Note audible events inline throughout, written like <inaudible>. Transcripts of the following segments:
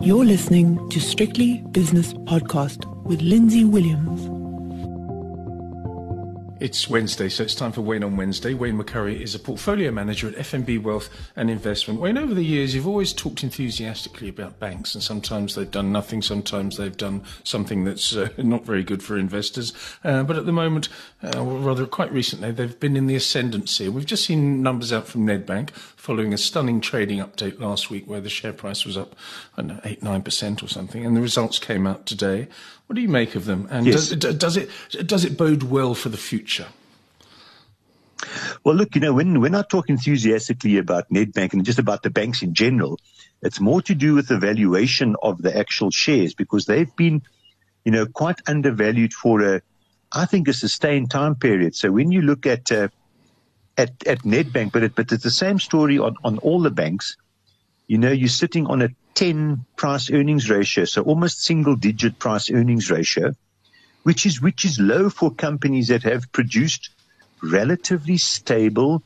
You're listening to Strictly Business Podcast with Lindsay Williams. It's Wednesday, so it's time for Wayne on Wednesday. Wayne McCurrie is a portfolio manager at FNB Wealth and Investment. Wayne, over the years, you've always talked enthusiastically about banks, and sometimes they've done nothing, sometimes they've done something that's uh, <laughs> not very good for investors. Uh, but at the moment, uh, or rather quite recently, they've been in the ascendancy. We've just seen numbers out from Nedbank following a stunning trading update last week where the share price was up, I don't know, 8 9% or something, and the results came out today. What do you make of them? And yes. does, does, it, does it bode well for the future? Well, look, you know, when, when I talk enthusiastically about Nedbank and just about the banks in general, it's more to do with the valuation of the actual shares because they've been, you know, quite undervalued for a, I think, a sustained time period. So when you look at uh, at, at Nedbank, but it, but it's the same story on, on all the banks. You know, you're sitting on a 10 price earnings ratio, so almost single digit price earnings ratio, which is, which is low for companies that have produced relatively stable,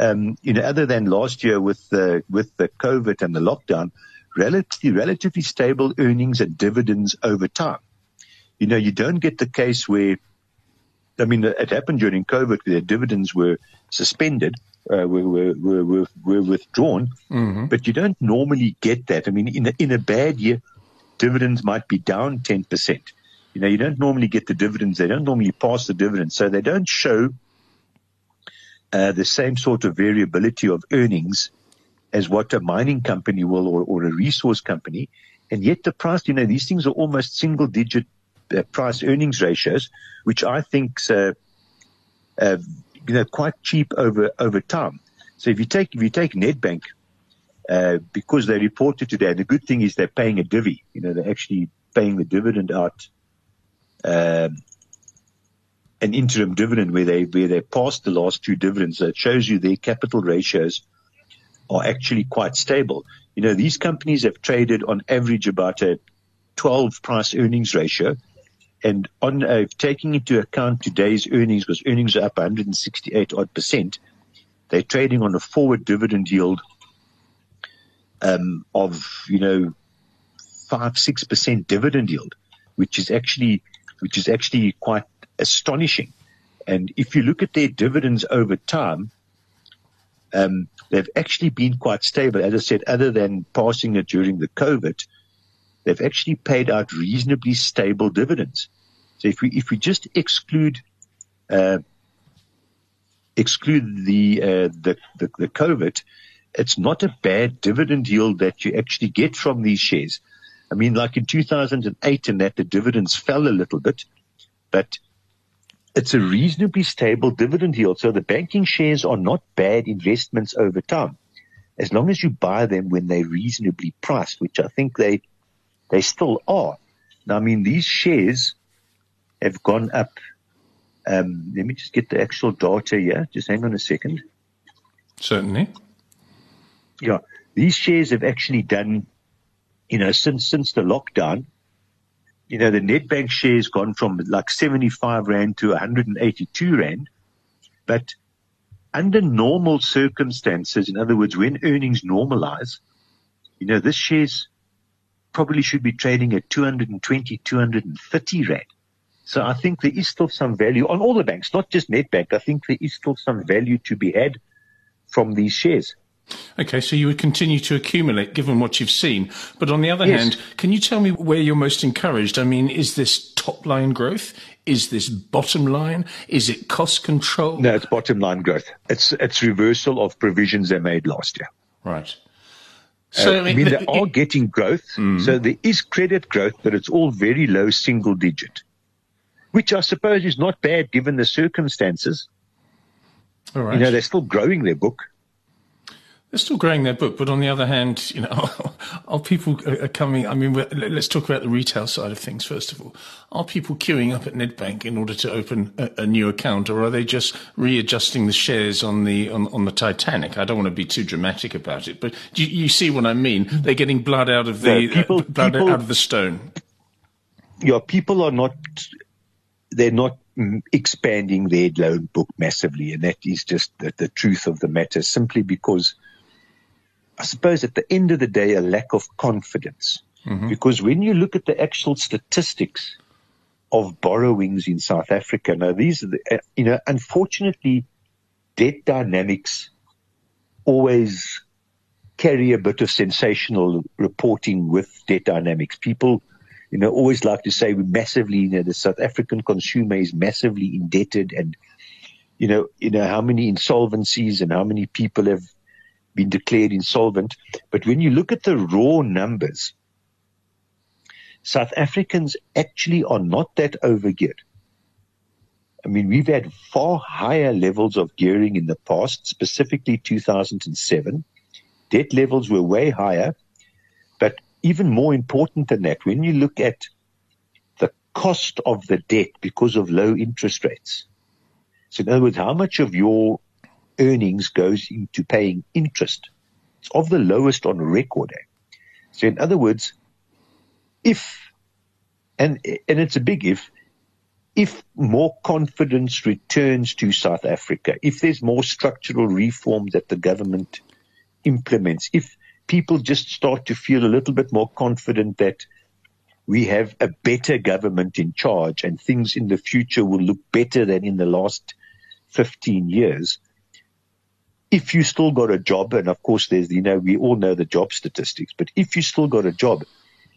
um, you know, other than last year with the, with the COVID and the lockdown, relatively, relatively stable earnings and dividends over time. You know, you don't get the case where, I mean, it happened during COVID where dividends were suspended, uh, were, were, were, were withdrawn, mm-hmm. but you don't normally get that. I mean, in a, in a bad year, dividends might be down 10%. You know, you don't normally get the dividends. They don't normally pass the dividends. So they don't show uh, the same sort of variability of earnings as what a mining company will or, or, a resource company. And yet the price, you know, these things are almost single digit price earnings ratios, which I think, uh, uh, you know, quite cheap over, over time. So if you take, if you take Nedbank, uh, because they reported today, and the good thing is they're paying a divvy, you know, they're actually paying the dividend out, um, an interim dividend where they, where they passed the last two dividends. So it shows you their capital ratios are actually quite stable. You know, these companies have traded on average about a 12 price earnings ratio. And on uh, taking into account today's earnings, because earnings are up 168 odd percent, they're trading on a forward dividend yield um, of, you know, five, six percent dividend yield, which is actually, which is actually quite astonishing. And if you look at their dividends over time, um, they've actually been quite stable. As I said, other than passing it during the COVID, they've actually paid out reasonably stable dividends. So if we if we just exclude uh, exclude the, uh, the, the the COVID, it's not a bad dividend yield that you actually get from these shares. I mean, like in 2008 and that the dividends fell a little bit, but it's a reasonably stable dividend yield. So the banking shares are not bad investments over time, as long as you buy them when they're reasonably priced, which I think they they still are. Now, I mean, these shares have gone up. Um, let me just get the actual data here. Just hang on a second. Certainly. Yeah, these shares have actually done, you know, since since the lockdown, you know, the Nedbank shares gone from like 75 Rand to 182 Rand. But under normal circumstances, in other words, when earnings normalize, you know, this shares probably should be trading at 220, 230 Rand. So I think there is still some value on all the banks, not just Nedbank. I think there is still some value to be had from these shares. Okay, so you would continue to accumulate given what you've seen. But on the other yes. hand, can you tell me where you're most encouraged? I mean, is this top line growth? Is this bottom line? Is it cost control? No, it's bottom line growth. It's it's reversal of provisions they made last year. Right. So uh, I, mean, I mean, they it, are getting growth. Mm. So there is credit growth, but it's all very low single digit, which I suppose is not bad given the circumstances. All right. You know, they're still growing their book. They're still growing their book, but on the other hand, you know, <laughs> are people are coming? I mean, let's talk about the retail side of things first of all. Are people queuing up at Nedbank in order to open a, a new account, or are they just readjusting the shares on the on, on, the Titanic? I don't want to be too dramatic about it, but you, you see what I mean? They're getting blood out of the uh, people, uh, blood people, out of the stone. Yeah, people are not. They're not mm, expanding their loan book massively, and that is just the, the truth of the matter. Simply because I suppose at the end of the day, a lack of confidence. Mm-hmm. Because when you look at the actual statistics of borrowings in South Africa, now these are the, uh, you know, unfortunately, debt dynamics always carry a bit of sensational reporting with debt dynamics. People, you know, always like to say we massively, you know, the South African consumer is massively indebted and, you know, you know, how many insolvencies and how many people have been declared insolvent. But when you look at the raw numbers, South Africans actually are not that overgeared. I mean, we've had far higher levels of gearing in the past, specifically 2007. Debt levels were way higher. But even more important than that, when you look at the cost of the debt because of low interest rates. So in other words, how much of your earnings goes into paying interest? It's of the lowest on record. Eh? So in other words, if, and, and it's a big if, if more confidence returns to South Africa, if there's more structural reform that the government implements, if people just start to feel a little bit more confident that we have a better government in charge and things in the future will look better than in the last 15 years. If you still got a job, and of course there's, you know, we all know the job statistics, but if you still got a job,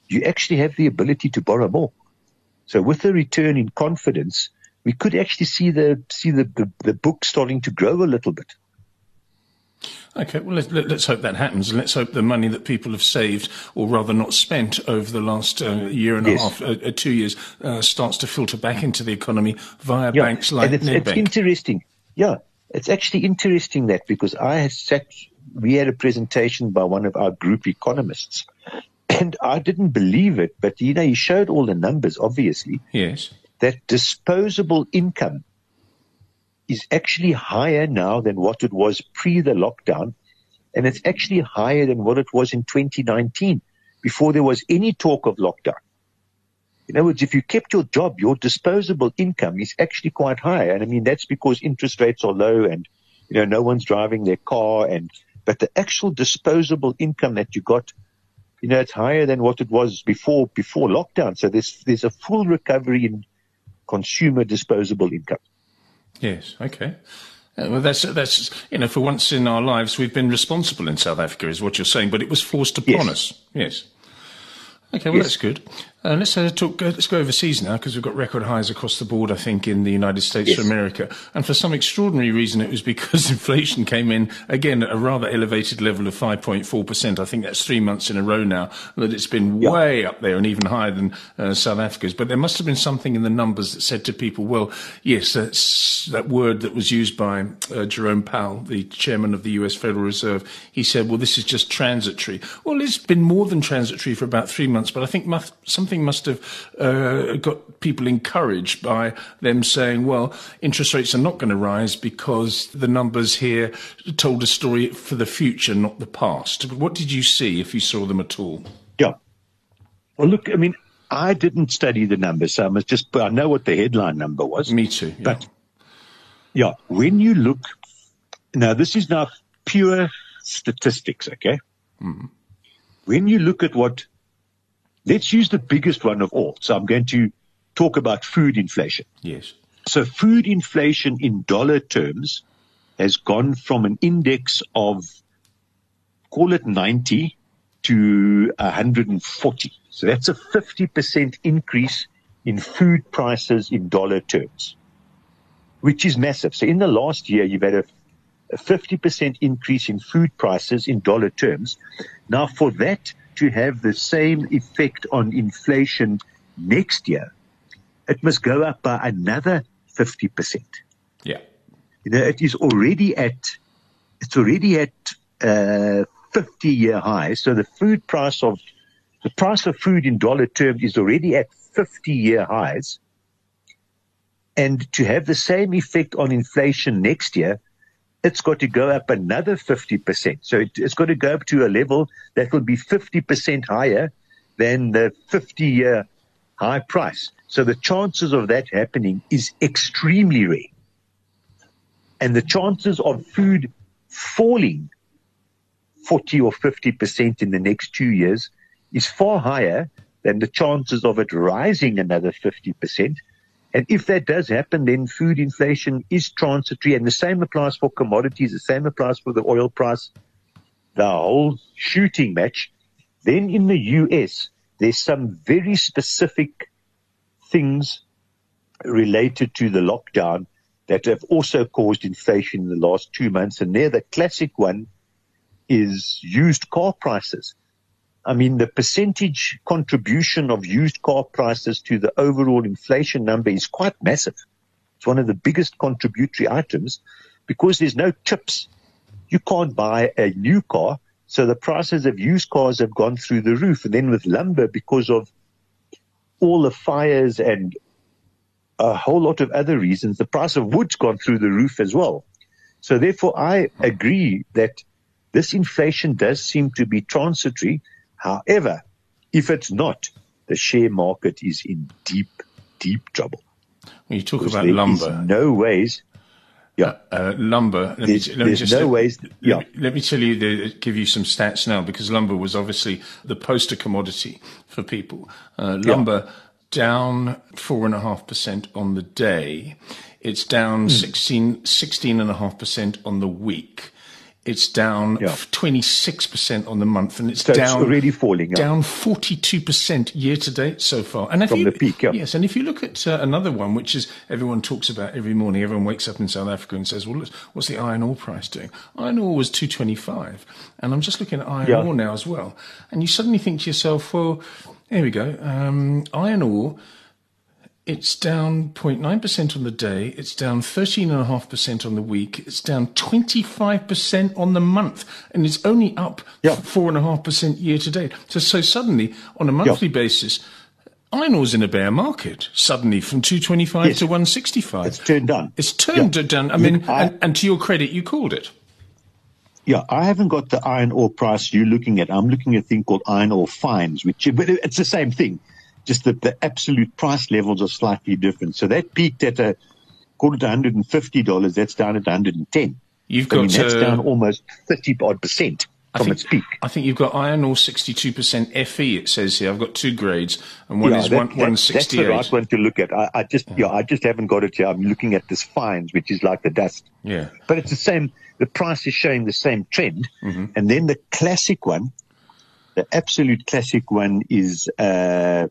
you actually have the ability to borrow more. So with the return in confidence, we could actually see the see the, the, the book starting to grow a little bit. Okay, well, let's, let's hope that happens, and let's hope the money that people have saved, or rather not spent, over the last uh, year and yes. a half, uh, uh, two years, uh, starts to filter back into the economy via yeah. banks like and it's, Nedbank. It's interesting. Yeah, it's actually interesting that because I had sat, we had a presentation by one of our group economists, <clears throat> and I didn't believe it, but you know, he showed all the numbers, obviously. Yes. That disposable income is actually higher now than what it was pre the lockdown. And it's actually higher than what it was in 2019 before there was any talk of lockdown. In other words, if you kept your job, your disposable income is actually quite high. And I mean, that's because interest rates are low and, you know, no one's driving their car and, but the actual disposable income that you got you know, it's higher than what it was before before lockdown. So there's there's a full recovery in consumer disposable income. Yes. Okay. Uh, well, that's that's you know, for once in our lives, we've been responsible in South Africa, is what you're saying. But it was forced upon yes. us. Yes. Okay, well yes. that's good. Uh, let's uh, talk. Let's go overseas now because we've got record highs across the board. I think in the United States yes. of America, and for some extraordinary reason, it was because <laughs> inflation came in again at a rather elevated level of 5.4 percent. I think that's three months in a row now that it's been yeah. way up there and even higher than uh, South Africa's. But there must have been something in the numbers that said to people, "Well, yes, that's that word that was used by uh, Jerome Powell, the chairman of the U.S. Federal Reserve. He said, "Well, this is just transitory." Well, it's been more than transitory for about three months, but I think must, something must have uh, got people encouraged by them saying, well, interest rates are not going to rise because the numbers here told a story for the future, not the past. What did you see if you saw them at all? Yeah. Well, look, I mean, I didn't study the numbers, so I must just, I know what the headline number was. Me too. Yeah. But yeah, when you look, now this is now pure statistics, okay? Mm-hmm. When you look at what Let's use the biggest one of all. So I'm going to talk about food inflation. Yes. So food inflation in dollar terms has gone from an index of call it 90 to 140. So that's a 50% increase in food prices in dollar terms, which is massive. So in the last year, you've had a, a 50% increase in food prices in dollar terms. Now for that to have the same effect on inflation next year, it must go up by another 50%. Yeah. You know, it is already at, it's already at, uh, 50 year high. So the food price of, the price of food in dollar terms is already at 50 year highs. And to have the same effect on inflation next year, it's got to go up another 50%. So it, has got to go up to a level that will be 50% higher than the 50 year high price. So the chances of that happening is extremely rare. And the chances of food falling 40 or 50% in the next two years is far higher than the chances of it rising another 50%. And if that does happen, then food inflation is transitory and the same applies for commodities. The same applies for the oil price, the whole shooting match. Then in the US, there's some very specific things related to the lockdown that have also caused inflation in the last two months. And there, the classic one is used car prices. I mean, the percentage contribution of used car prices to the overall inflation number is quite massive. It's one of the biggest contributory items because there's no chips. You can't buy a new car. So the prices of used cars have gone through the roof. And then with lumber, because of all the fires and a whole lot of other reasons, the price of wood's gone through the roof as well. So therefore, I agree that this inflation does seem to be transitory. However, if it's not, the share market is in deep, deep trouble. When you talk about lumber, no ways. Yeah, uh, uh, lumber. Let there's, me, let there's me just, no let, ways. Yeah. Let, let, me tell you, the, give you some stats now because lumber was obviously the poster commodity for people. Uh, lumber. Yeah down 4.5% on the day. It's down mm. 16, 16.5% on the week. It's down yeah. 26% on the month, and it's so down it's already falling. Yeah. Down 42% year to date so far. And if From you, the peak, yeah. Yes, and if you look at uh, another one, which is everyone talks about every morning, everyone wakes up in South Africa and says, "Well, what's the iron ore price doing?" Iron ore was 225, and I'm just looking at iron yeah. ore now as well, and you suddenly think to yourself, "Well, here we go. Um, iron ore." It's down 0.9% on the day. It's down 13.5% on the week. It's down 25% on the month. And it's only up yeah. 4.5% year to date. So, so suddenly, on a monthly yeah. basis, iron ore's in a bear market suddenly from 225 yes. to 165. It's turned down. It's turned yeah. down. I mean, I, and, and to your credit, you called it. Yeah, I haven't got the iron ore price you're looking at. I'm looking at a thing called iron ore fines, which but it's the same thing just the, the absolute price levels are slightly different. So that peaked at a quarter to $150. That's down at 110. You've got I mean, that's uh, down almost 30 odd percent from think, its peak. I think you've got iron ore 62% Fe. It says here. I've got two grades, and one yeah, is that, one, that, 168. That's the right one to look at. I, I just, yeah. yeah. I just haven't got it here. I'm looking at this fines, which is like the dust. Yeah. But it's the same. The price is showing the same trend, mm-hmm. and then the classic one, the absolute classic one is uh,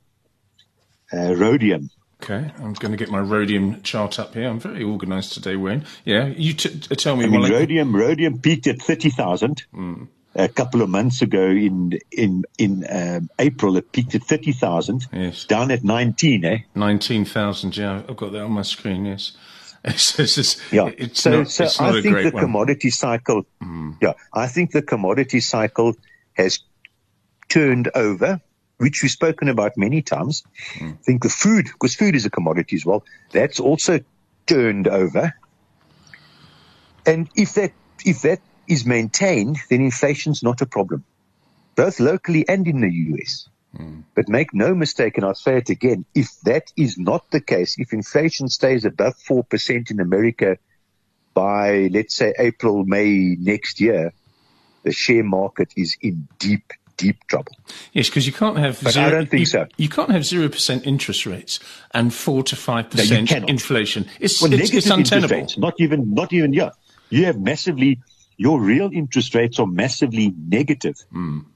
uh, rhodium. Okay, I'm going to get my rhodium chart up here. I'm very organised today, Wayne. Yeah, you t- uh, tell me. I mean, rhodium, rhodium peaked at thirty thousand mm. a couple of months ago. In in in um, April, it peaked at thirty thousand. Yes, down at nineteen. Eh, nineteen thousand. Yeah, I've got that on my screen. Yes. <laughs> It's, it's, it's, yeah. It's so, not, so I think the one. commodity cycle. Mm. Yeah, I think the commodity cycle has turned over which we've spoken about many times. Mm. Think the food, because food is a commodity as well. That's also turned over. And if that, if that is maintained, then inflation's not a problem, both locally and in the US. Mm. But make no mistake, and I'll say it again, if that is not the case, if inflation stays above 4% in America by, let's say, April, May next year, the share market is in deep, deep trouble. Yes, because you can't have. But zero, I don't think you, so. You can't have zero percent interest rates and four to five percent inflation. It's, well, it's, it's untenable. Rates, not even, not even. Yeah, you have massively. Your real interest rates are massively negative. Mm.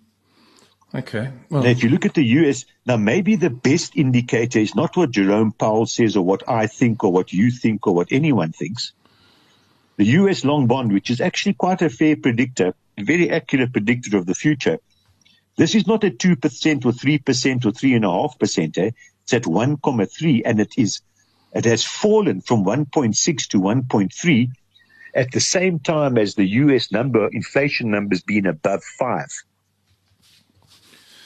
Okay. Well, now, if you look at the US, now maybe the best indicator is not what Jerome Powell says or what I think or what you think or what anyone thinks. The US long bond, which is actually quite a fair predictor, a very accurate predictor of the future, this is not at 2% or 3% or 3.5%. Eh? It's at 1.3 and it is, it has fallen from 1.6 to 1.3 at the same time as the US number, inflation numbers being above five.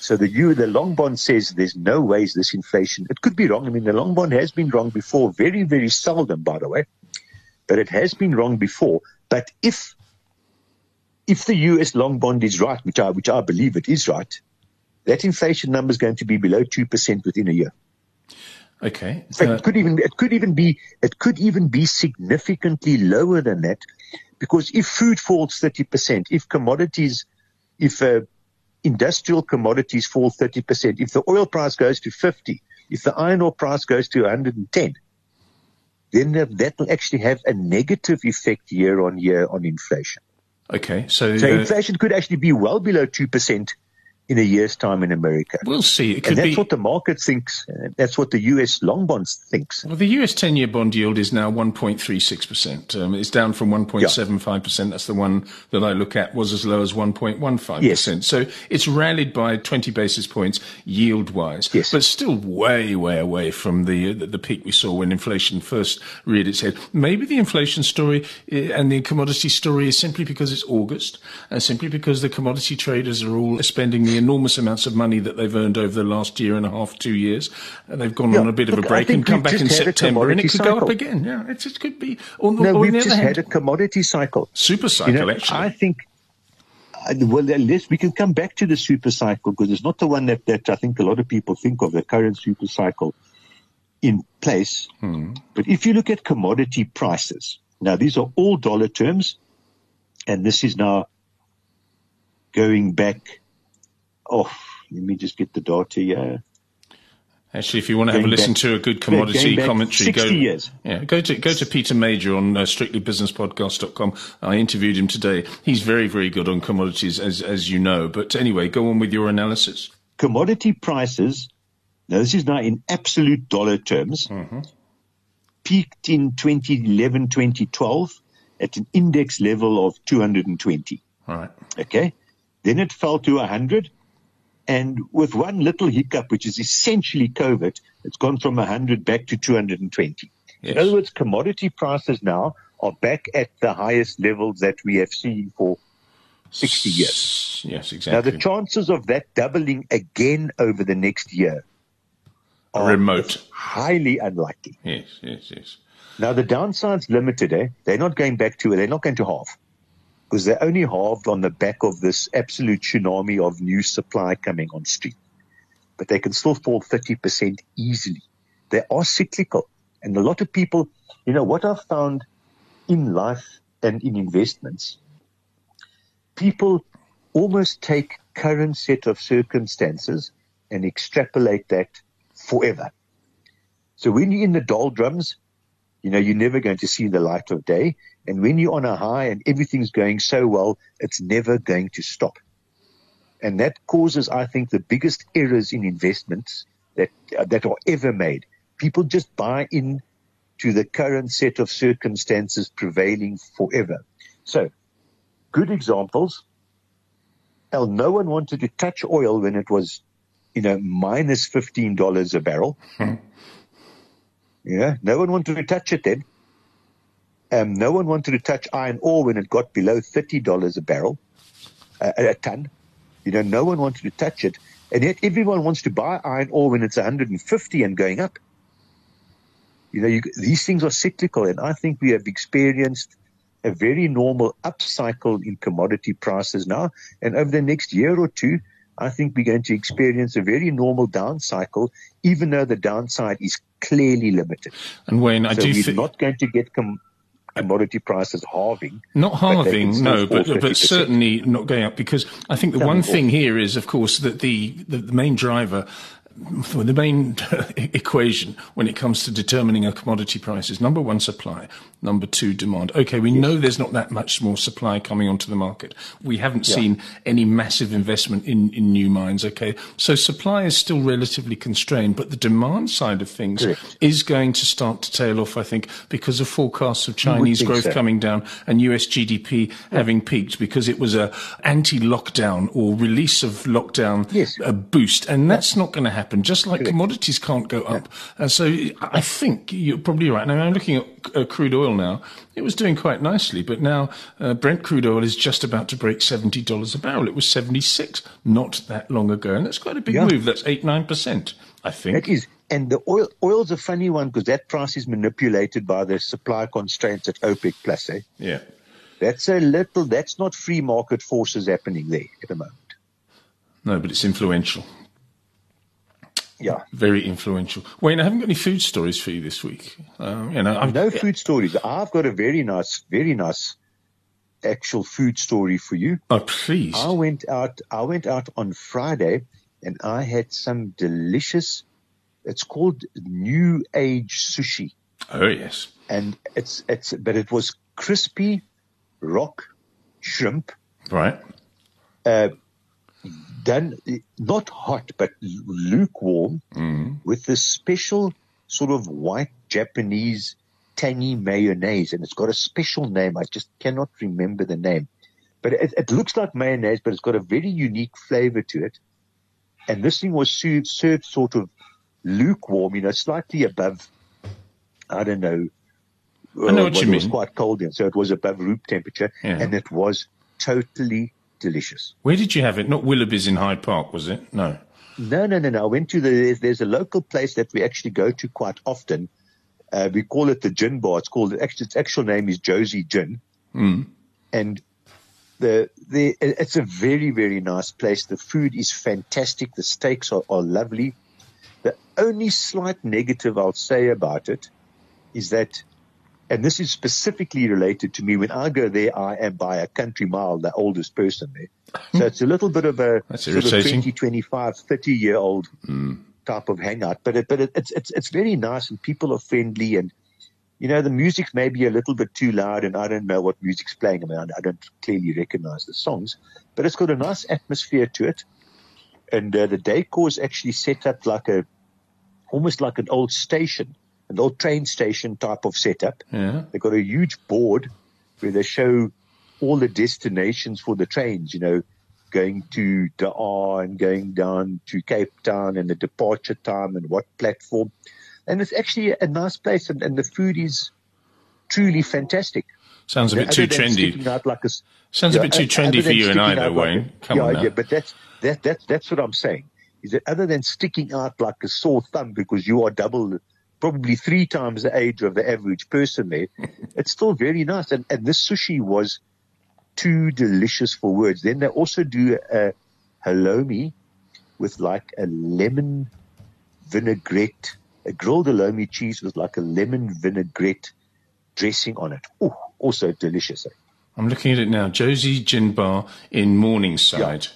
So the U, the long bond says there's no ways this inflation, it could be wrong. I mean, the long bond has been wrong before, very, very seldom, by the way, but it has been wrong before. But if if the US long bond is right, which I, which I believe it is right, that inflation number is going to be below 2% within a year. Okay. Fact, uh, it could even, it could even be, it could even be significantly lower than that because if food falls 30%, if commodities, if, uh, industrial commodities fall 30%, if the oil price goes to 50, if the iron ore price goes to 110, then that will actually have a negative effect year on year on inflation. Okay, so, so inflation could actually be well below 2% in a year's time in America. We'll see. It and that's be... what the market thinks. That's what the U.S. long bonds thinks. Well, the U.S. 10-year bond yield is now 1.36%. Um, it's down from 1.75%. Yeah. That's the one that I look at was as low as 1.15%. Yes. So it's rallied by 20 basis points yield-wise, yes. but still way, way away from the, the, the peak we saw when inflation first reared its head. Maybe the inflation story eh, and the commodity story is simply because it's August and simply because the commodity traders are all spending the enormous amounts of money that they've earned over the last year and a half, two years. And they've gone yeah, on a bit of a break and come back in September, and it could cycle. go up again. Yeah, it's, it could be. On, no, we've just hand, had a commodity cycle. Super cycle, you know, actually. I think. Well, let's, we can come back to the super cycle because it's not the one that, that I think a lot of people think of, the current super cycle in place. Hmm. But if you look at commodity prices, now these are all dollar terms, and this is now going back oh, let me just get the data here. Actually, if you want to have a listen back, to a good commodity commentary, go, years. Yeah, go to go to Peter Major on uh, strictlybusinesspodcast.com. I interviewed him today. He's very, very good on commodities, as as you know. But anyway, go on with your analysis. Commodity prices. Now, this is now in absolute dollar terms. Mm-hmm. Peaked in 2011, 2012 at an index level of 220. All right. Okay. Then it fell to 100 and with one little hiccup, which is essentially COVID, it's gone from 100 back to 220. Yes. In other words, commodity prices now are back at the highest levels that we have seen for 60 years. Yes, exactly. Now, the chances of that doubling again over the next year are remote, highly unlikely. Yes, yes, yes. Now, the downside's limited, eh? They're not going back to, they're not going to half because they only halved on the back of this absolute tsunami of new supply coming on stream. But they can still fall 30% easily. They are cyclical. And a lot of people, you know, what I've found in life and in investments, people almost take current set of circumstances and extrapolate that forever. So when you're in the doldrums, you know, you're never going to see the light of day. And when you're on a high and everything's going so well, it's never going to stop. And that causes, I think, the biggest errors in investments that, uh, that are ever made. People just buy in to the current set of circumstances prevailing forever. So, good examples. Well, no one wanted to touch oil when it was, you know, minus $15 a barrel. <laughs> Yeah, no one wanted to touch it then. Um, no one wanted to touch iron ore when it got below thirty dollars a barrel, uh, a ton. You know, no one wanted to touch it, and yet everyone wants to buy iron ore when it's 150 and going up. You know, you, these things are cyclical, and I think we have experienced a very normal upcycle in commodity prices now, and over the next year or two, I think we're going to experience a very normal down cycle, even though the downside is clearly limited. And Wayne, I so do we're think not going to get com- commodity prices halving. Not halving, no, but but certainly not going up because I think the one thing here is, of course, that the, the, the main driver the main uh, <laughs> equation when it comes to determining a commodity price is number one, supply, number two, demand. Okay, we know there's not that much more supply coming onto the market. We haven't yeah. seen any massive investment in, in new mines. Okay, so supply is still relatively constrained, but the demand side of things Correct. is going to start to tail off, I think, because of forecasts of Chinese growth so. coming down and US GDP yeah. having peaked because it was a anti-lockdown or release of lockdown yes. a boost, and that's not going to happen happen, just like commodities can't go up. And so I think you're probably right. Now I'm looking at uh, crude oil now. It was doing quite nicely, but now uh, Brent crude oil is just about to break seventy dollars a barrel. It was seventy six not that long ago, and that's quite a big yeah. move. That's eight nine percent, I think. It is And the oil oil's a funny one because that price is manipulated by the supply constraints at OPEC plus. Eh? Yeah. That's a little. That's not free market forces happening there at the moment. No, but it's influential yeah, very influential. Wayne, I haven't got any food stories for you this week. Um, you know, I'm, no food stories. I've got a very nice, very nice actual food story for you. Oh, please. I went out. I went out on Friday, and I had some delicious. It's called New Age sushi, Oh, yes. and it's it's but it was crispy rock shrimp Right. uh, done not hot but lukewarm mm-hmm. with this special sort of white Japanese tangy mayonnaise, and it's got a special name. I just cannot remember the name, but it, it looks like mayonnaise, but it's got a very unique flavor to it. And this thing was served, served sort of lukewarm, you know, slightly above. I don't know. I know uh, what well, you It was quite cold, and so it was above room temperature, Yeah. and it was totally delicious. Where did you have it? Not Willoughby's in Hyde Park, was it? No. No, no, no, no. I went to the, there's, there's a local place that we actually go to quite often. Uh, we call it the Gin Bar. It's called, its actual name is Josie Gin. And the, the, it's a very, very nice place. The food is fantastic. The steaks are, are lovely. The only slight negative I'll say about it is that, and this is specifically related to me, when I go there, I am by a country mile the oldest person there. So it's a little bit of a <laughs> sort of irritating. 20, 25, 30 year old type of hangout, but it, but it, it's, it's, it's very nice and people are friendly and, you know, the music may be a little bit too loud and I don't know what music's playing. I mean, I, I don't clearly recognize the songs, but it's got a nice atmosphere to it. And uh, the decor is actually set up like a, almost like an old station, an old train station type of setup. Yeah. They've got a huge board where they show all the destinations for the trains, you know, going to Dar and going down to Cape Town and the departure time and what platform. And it's actually a nice place and, and the food is truly fantastic. Sounds a bit Other too trendy. out like a Sounds a bit too trendy for you and I, though, like a- Wayne. Come yeah, on now. yeah, but that's that that that's what I'm saying. Is that other than sticking out like a sore thumb because you are double, probably three times the age of the average person there, <laughs> it's still very nice. And and this sushi was too delicious for words. Then they also do a halloumi with like a lemon vinaigrette, a grilled halloumi cheese with like a lemon vinaigrette dressing on it. Oh, also delicious. eh? I'm looking at it now. Josie Gin Bar in Morningside. Yeah,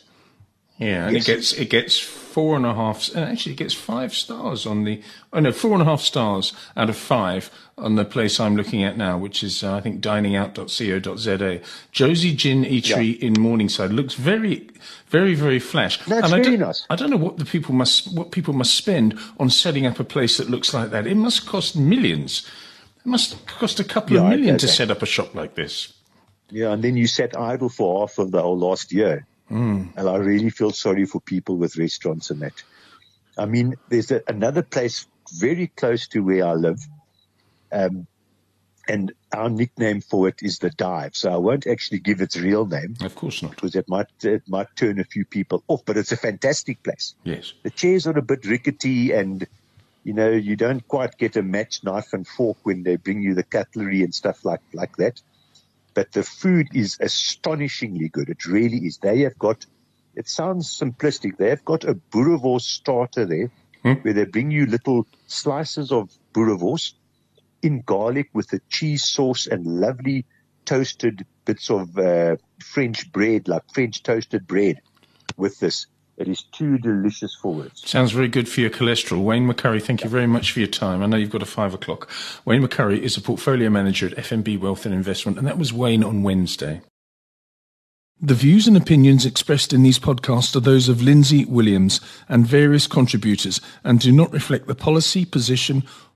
and Yes. it gets it gets four and a half. Actually, it gets five stars on the. Oh no, four and a half stars out of five on the place I'm looking at now, which is uh, I think diningout.co.za. Josie Gin Eatery in Morningside looks very, very, very flash. It's and I very don't, nice. I don't know what the people must what people must spend on setting up a place that looks like that. It must cost millions. It must cost a couple Yeah, of I- million I- to set up a shop like this. Yeah, and then you sat idle for half of the whole last year. Mm. And I really feel sorry for people with restaurants and that. I mean, there's a, another place very close to where I live. Um, and our nickname for it is the dive. So I won't actually give its real name Of course not. because it might, it might turn a few people off, but it's a fantastic place. Yes. The chairs are a bit rickety and, you know, you don't quite get a match knife and fork when they bring you the cutlery and stuff like, like that. But the food is astonishingly good. It really is. They have got, it sounds simplistic. They have got a boerewors starter there where they bring you little slices of boerewors in garlic with a cheese sauce and lovely toasted bits of uh, French bread, like French toasted bread with this. It is too delicious for words. Sounds very good for your cholesterol. Wayne McCurrie, thank you very much for your time. I know you've got a five o'clock. Wayne McCurrie is a portfolio manager at FNB Wealth and Investment, and that was Wayne on Wednesday. The views and opinions expressed in these podcasts are those of Lindsay Williams and various contributors and do not reflect the policy, position,